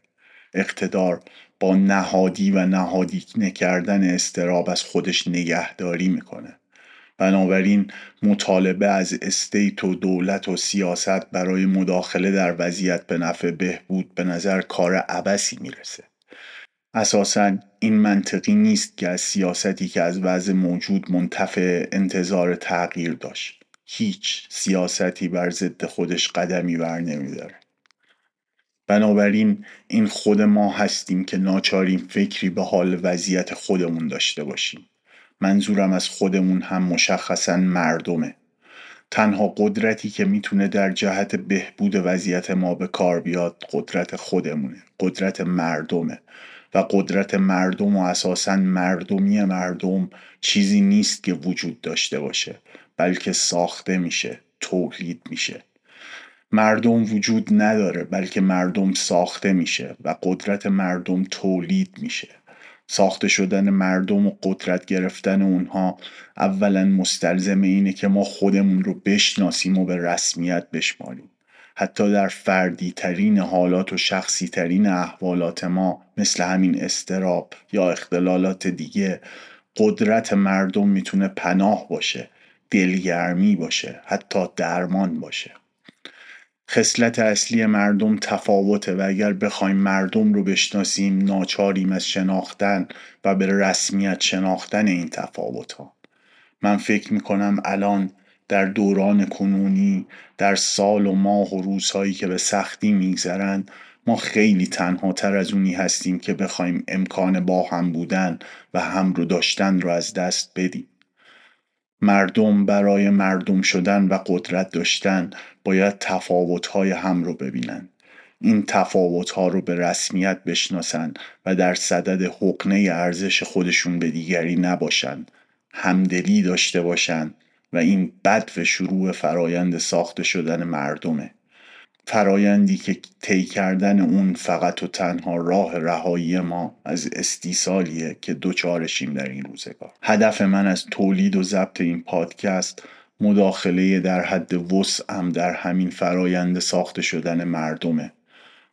اقتدار با نهادی و نهادی نکردن استراب از خودش نگهداری می‌کنه. بنابراین مطالبه از استیت و دولت و سیاست برای مداخله در وضعیت به نفع بهبود به نظر کار عبسی می‌رسه. اساسا این منطقی نیست که از سیاستی که از وضع موجود منتفع انتظار تغییر داشت. هیچ سیاستی بر ضد خودش قدمی بر نمیداره بنابراین این خود ما هستیم که ناچاریم فکری به حال وضعیت خودمون داشته باشیم. منظورم از خودمون هم مشخصا مردمه. تنها قدرتی که می‌تونه در جهت بهبود وضعیت ما به کار بیاد قدرت خودمونه قدرت مردمه. و قدرت مردم و اساسا مردمی مردم چیزی نیست که وجود داشته باشه بلکه ساخته میشه تولید میشه. مردم وجود نداره بلکه مردم ساخته میشه و قدرت مردم تولید میشه. ساخته شدن مردم و قدرت گرفتن اونها اولا مستلزم اینه که ما خودمون رو بشناسیم و به رسمیت بشماریم. حتی در فردی ترین حالات و شخصی ترین احوالات ما مثل همین استراب یا اختلالات دیگه قدرت مردم می‌تونه پناه باشه دلگرمی باشه حتی درمان باشه. خصلت اصلی مردم تفاوته و اگر بخوایم مردم رو بشناسیم ناچاریم از شناختن و به رسمیت شناختن این تفاوت ها من فکر می‌کنم الان در دوران کنونی در سال و ماه و روزهایی که به سختی میگذرند ما خیلی تنها تر از اونی هستیم که بخوایم امکان با هم بودن و هم رو داشتن رو از دست بدیم. مردم برای مردم شدن و قدرت داشتن باید تفاوت‌های هم رو ببینن. این تفاوت‌ها رو به رسمیت بشناسن و در صدد حقنه ارزش خودشون به دیگری نباشند همدلی داشته باشند و این بد و شروع فرایند ساخته شدن مردمه. فرایندی که طی کردن اون فقط و تنها راه رهایی ما از استیصالیه که دوچارشیم در این روزگار. هدف من از تولید و ضبط این پادکست مداخله در حد وسعم در همین فرایند ساخته شدن مردمه.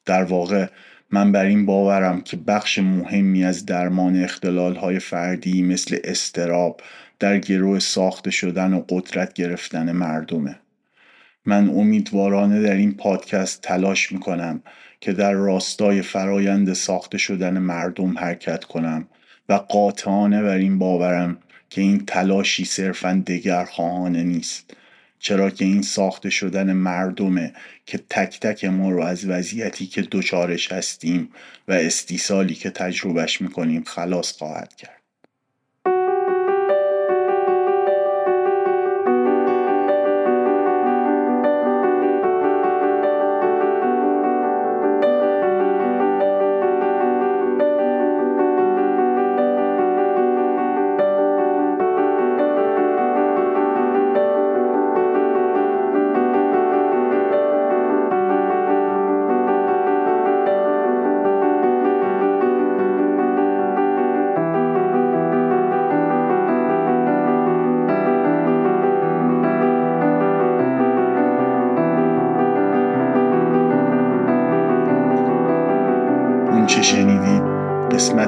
در واقع من بر این باورم که بخش مهمی از درمان اختلال های فردی مثل استراب در گروه ساخته شدن و قدرت گرفتن مردمه. من امیدوارانه در این پادکست تلاش می‌کنم که در راستای فرایند ساخته شدن مردم حرکت کنم و قاطعانه بر این باورم که این تلاشی صرفا دگرخواهانه نیست. چرا که این ساخته شدن مردمه که تک تک ما رو از وضعیتی که دوچارش هستیم و استیصالی که تجربهش می‌کنیم خلاص خواهد کرد.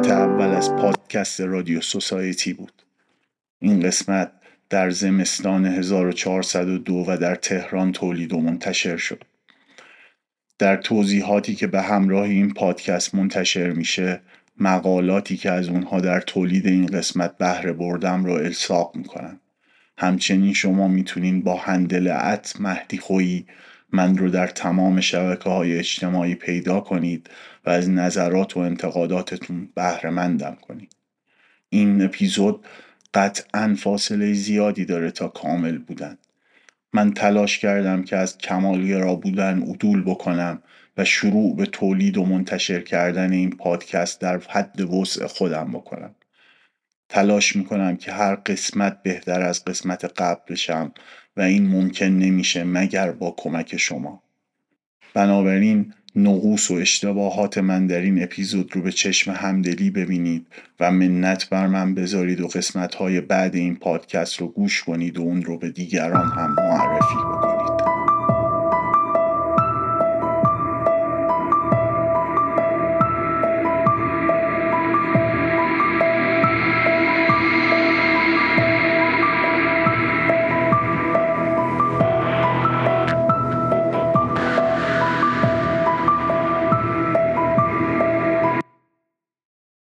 قسمت اول از پادکست رادیو سوسایتی بود. این قسمت در زمستان 1402 و در تهران تولید و منتشر شد. در توضیحاتی که به همراه این پادکست منتشر میشه مقالاتی که از اونها در تولید این قسمت بهره بردم رو الساق می‌کنم. همچنین شما می‌تونین با هندل ات مهدی خویی من رو در تمام شبکه های اجتماعی پیدا کنید و از نظرات و انتقاداتتون بهره مندم کنید. این اپیزود قطعا فاصله زیادی داره تا کامل بودن. من تلاش کردم که از کمالگرا بودن عدول بکنم و شروع به تولید و منتشر کردن این پادکست در حد وسع خودم بکنم. تلاش می‌کنم که هر قسمت بهتر از قسمت قبل بشم و این ممکن نمیشه مگر با کمک شما. بنابراین نقوص و اشتباهات من در این اپیزود رو به چشم همدلی ببینید و منت بر من بذارید و قسمت های بعد این پادکست رو گوش کنید و اون رو به دیگران هم معرفی کنید.